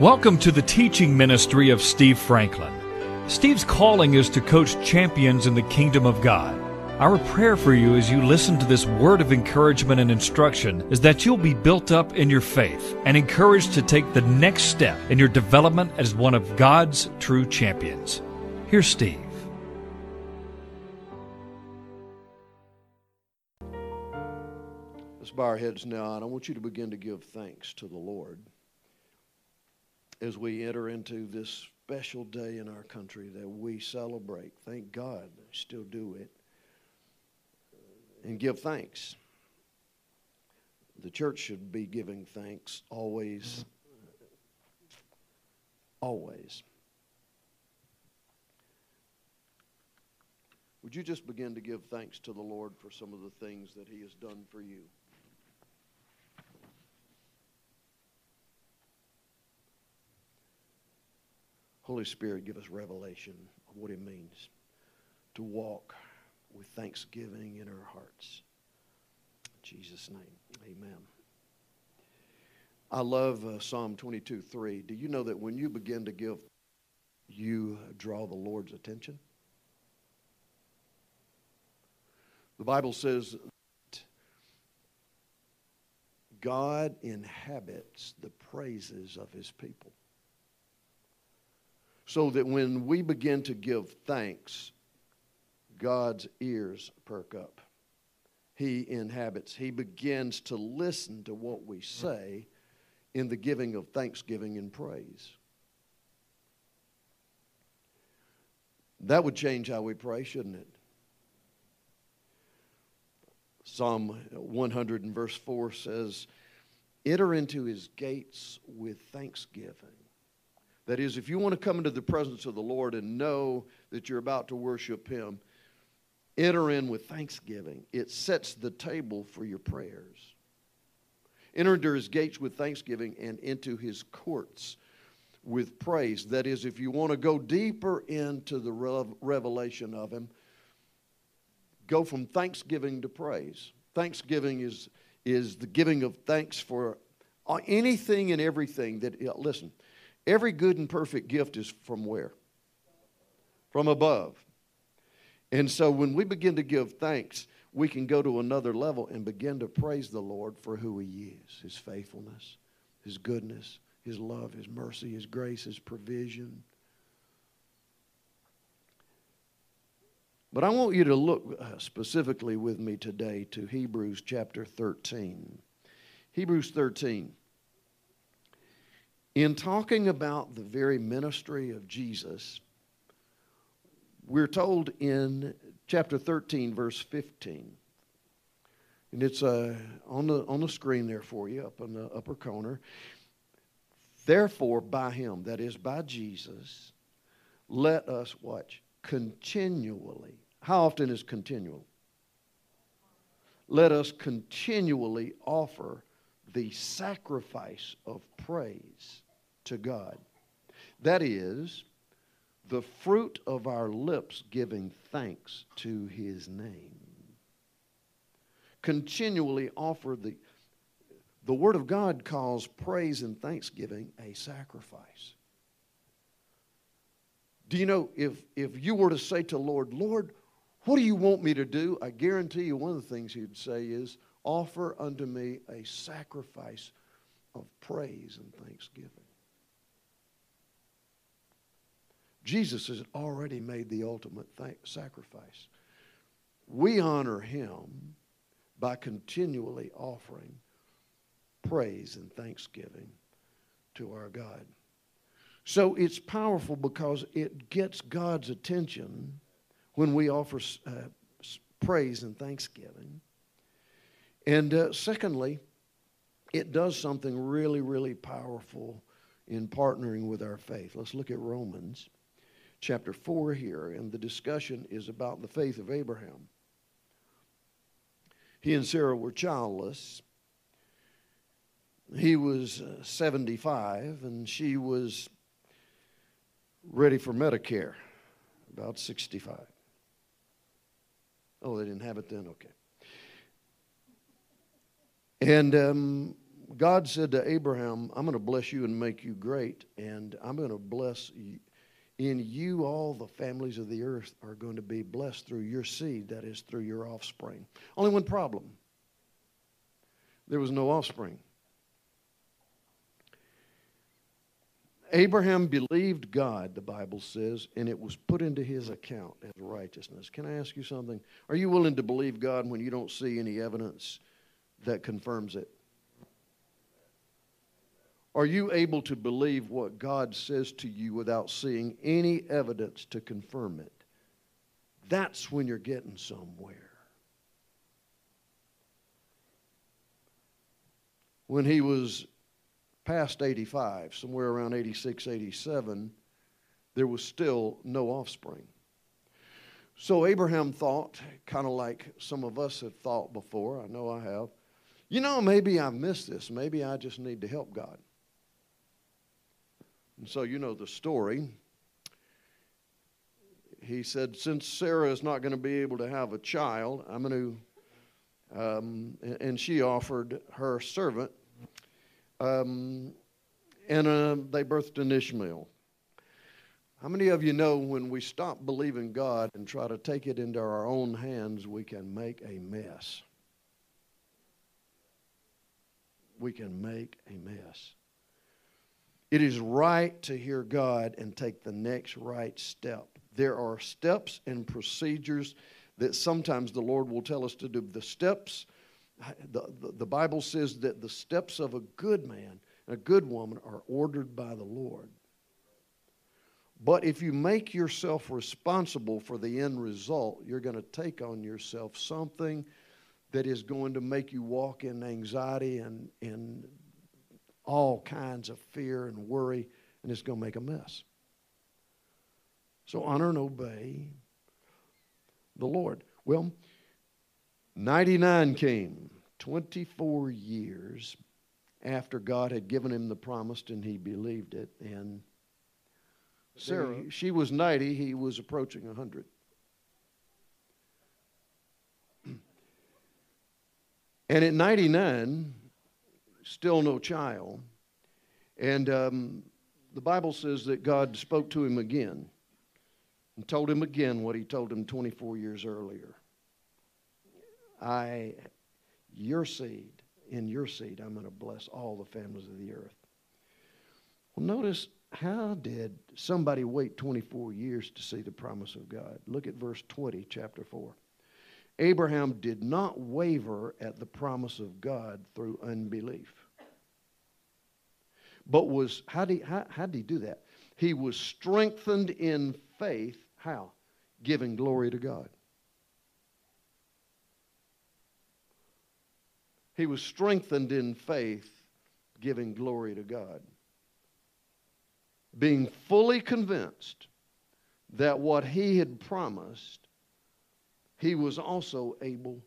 Welcome to the teaching ministry of Steve Franklin. Steve's calling is to coach champions in the kingdom of God. Our prayer for you as you listen to this word of encouragement and instruction is that you'll be built up in your faith and encouraged to take the next step in your development as one of God's true champions. Here's Steve. Let's bow our heads now, and I want you to begin to give thanks to the Lord as we enter into this special day in our country that we celebrate. Thank God, still do it, and give thanks. The church should be giving thanks always, always. Would you just begin to give thanks to the Lord for some of the things that He has done for you? Holy Spirit, give us revelation of what it means to walk with thanksgiving in our hearts. In Jesus' name, amen. I love uh, Psalm 22 3. Do you know that when you begin to give, you draw the Lord's attention? The Bible says God inhabits the praises of his people so that when we begin to give thanks, God's ears perk up. He inhabits, He begins to listen to what we say in the giving of thanksgiving and praise. That would change how we pray, shouldn't it? Psalm 100 and verse 4 says, Enter into his gates with thanksgiving that is, if you want to come into the presence of the Lord and know that you're about to worship Him, enter in with thanksgiving. It sets the table for your prayers. Enter into His gates with thanksgiving and into His courts with praise. That is, if you want to go deeper into the revelation of Him, go from thanksgiving to praise. Thanksgiving is, is the giving of thanks for anything and everything that, listen, Every good and perfect gift is from where? From above. And so when we begin to give thanks, we can go to another level and begin to praise the Lord for who He is His faithfulness, His goodness, His love, His mercy, His grace, His provision. But I want you to look uh, specifically with me today to Hebrews chapter 13. Hebrews 13. In talking about the very ministry of Jesus, we're told in chapter 13, verse 15, and it's uh, on, the, on the screen there for you up in the upper corner. Therefore, by him, that is by Jesus, let us watch continually. How often is continual? Let us continually offer the sacrifice of praise to God. That is, the fruit of our lips giving thanks to his name. Continually offer the, the Word of God calls praise and thanksgiving a sacrifice. Do you know if, if you were to say to Lord, Lord, what do you want me to do? I guarantee you one of the things he'd say is, offer unto me a sacrifice of praise and thanksgiving. Jesus has already made the ultimate th- sacrifice. We honor him by continually offering praise and thanksgiving to our God. So it's powerful because it gets God's attention when we offer uh, praise and thanksgiving. And uh, secondly, it does something really, really powerful in partnering with our faith. Let's look at Romans chapter 4 here, and the discussion is about the faith of Abraham. He and Sarah were childless. He was uh, 75, and she was ready for Medicare, about 65. Oh, they didn't have it then? Okay. And um, God said to Abraham, I'm going to bless you and make you great, and I'm going to bless you. In you, all the families of the earth are going to be blessed through your seed, that is, through your offspring. Only one problem there was no offspring. Abraham believed God, the Bible says, and it was put into his account as righteousness. Can I ask you something? Are you willing to believe God when you don't see any evidence that confirms it? Are you able to believe what God says to you without seeing any evidence to confirm it? That's when you're getting somewhere. When he was past 85, somewhere around 86, 87, there was still no offspring. So Abraham thought, kind of like some of us have thought before, I know I have, you know, maybe I've missed this. Maybe I just need to help God. And so you know the story. He said, Since Sarah is not going to be able to have a child, I'm going to, um, and she offered her servant, um, and uh, they birthed an Ishmael. How many of you know when we stop believing God and try to take it into our own hands, we can make a mess? We can make a mess. It is right to hear God and take the next right step. There are steps and procedures that sometimes the Lord will tell us to do. The steps, the, the, the Bible says that the steps of a good man, and a good woman, are ordered by the Lord. But if you make yourself responsible for the end result, you're going to take on yourself something that is going to make you walk in anxiety and in all kinds of fear and worry, and it's going to make a mess. So honor and obey the Lord. Well, 99 came, 24 years after God had given him the promise and he believed it. And Sarah, she was 90, he was approaching 100. And at 99, still no child. And um, the Bible says that God spoke to him again and told him again what he told him 24 years earlier. I, your seed, in your seed, I'm going to bless all the families of the earth. Well, notice how did somebody wait 24 years to see the promise of God? Look at verse 20, chapter 4. Abraham did not waver at the promise of God through unbelief. But was, how did, he, how, how did he do that? He was strengthened in faith. How? Giving glory to God. He was strengthened in faith, giving glory to God. Being fully convinced that what he had promised he was also able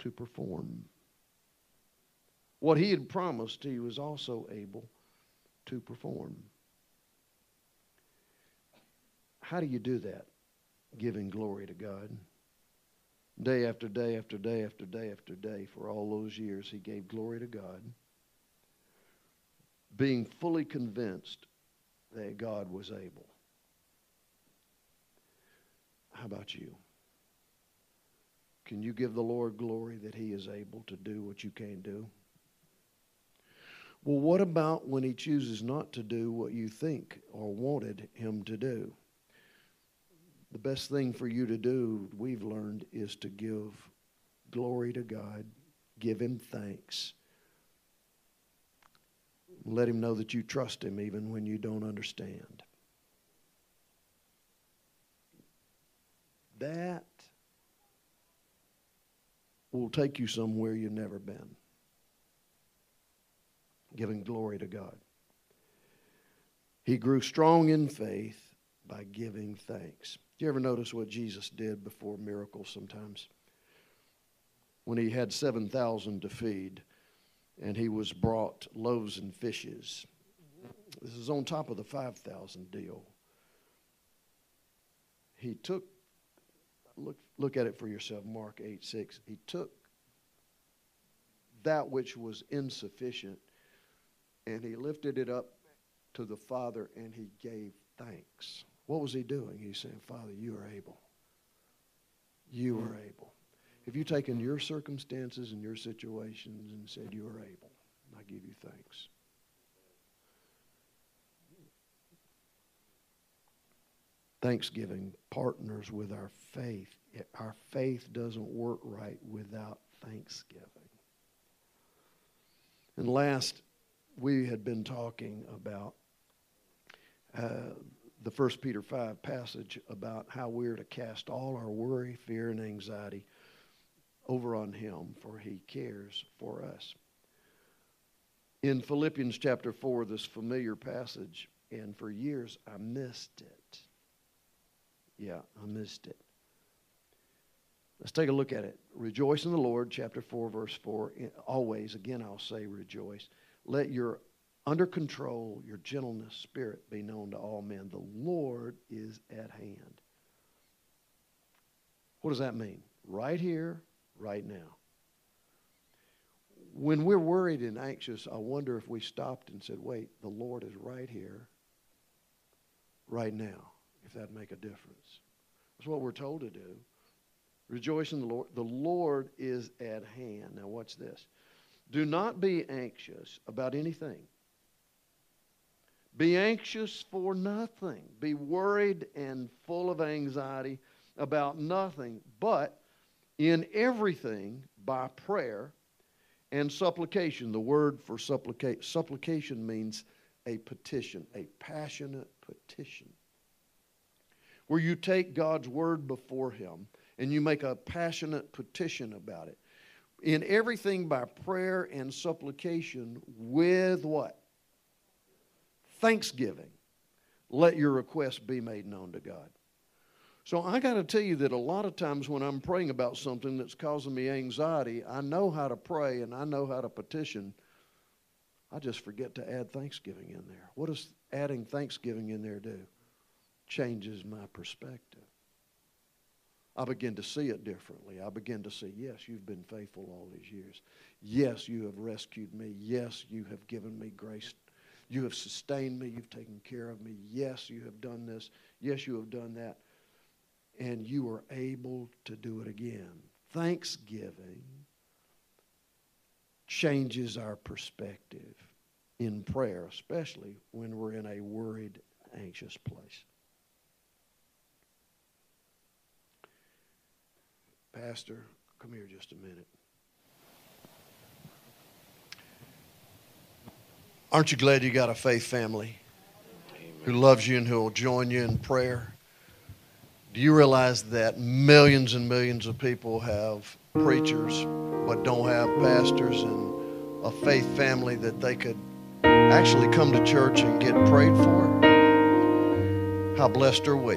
to perform. What he had promised, he was also able to perform. How do you do that? Giving glory to God. Day after day after day after day after day, for all those years, he gave glory to God, being fully convinced that God was able. How about you? Can you give the Lord glory that He is able to do what you can't do? Well, what about when He chooses not to do what you think or wanted Him to do? The best thing for you to do, we've learned, is to give glory to God, give Him thanks. Let Him know that you trust Him even when you don't understand. That will take you somewhere you've never been. Giving glory to God. He grew strong in faith by giving thanks. Do you ever notice what Jesus did before miracles sometimes? When he had 7,000 to feed and he was brought loaves and fishes. This is on top of the 5,000 deal. He took look, look at it for yourself, Mark 8 6. He took that which was insufficient and he lifted it up to the Father and he gave thanks. What was he doing? He's saying, Father, you are able. You are mm-hmm. able. Have you taken your circumstances and your situations and said, You are able? I give you thanks. Thanksgiving partners with our faith. Our faith doesn't work right without thanksgiving. And last, we had been talking about uh, the First Peter 5 passage about how we're to cast all our worry, fear, and anxiety over on Him, for He cares for us. In Philippians chapter 4, this familiar passage, and for years I missed it. Yeah, I missed it. Let's take a look at it. Rejoice in the Lord, chapter 4, verse 4. Always, again, I'll say rejoice. Let your under control, your gentleness, spirit be known to all men. The Lord is at hand. What does that mean? Right here, right now. When we're worried and anxious, I wonder if we stopped and said, wait, the Lord is right here, right now, if that'd make a difference. That's what we're told to do. Rejoice in the Lord. The Lord is at hand. Now, watch this. Do not be anxious about anything. Be anxious for nothing. Be worried and full of anxiety about nothing, but in everything by prayer and supplication. The word for supplicate, supplication means a petition, a passionate petition. Where you take God's word before Him and you make a passionate petition about it. In everything by prayer and supplication with what? Thanksgiving. Let your request be made known to God. So I got to tell you that a lot of times when I'm praying about something that's causing me anxiety, I know how to pray and I know how to petition. I just forget to add thanksgiving in there. What does adding thanksgiving in there do? Changes my perspective. I begin to see it differently. I begin to see, yes, you've been faithful all these years. Yes, you have rescued me. Yes, you have given me grace. You have sustained me. You've taken care of me. Yes, you have done this. Yes, you have done that. And you are able to do it again. Thanksgiving changes our perspective in prayer, especially when we're in a worried, anxious place. Pastor, come here just a minute. Aren't you glad you got a faith family Amen. who loves you and who will join you in prayer? Do you realize that millions and millions of people have preachers but don't have pastors and a faith family that they could actually come to church and get prayed for? How blessed are we?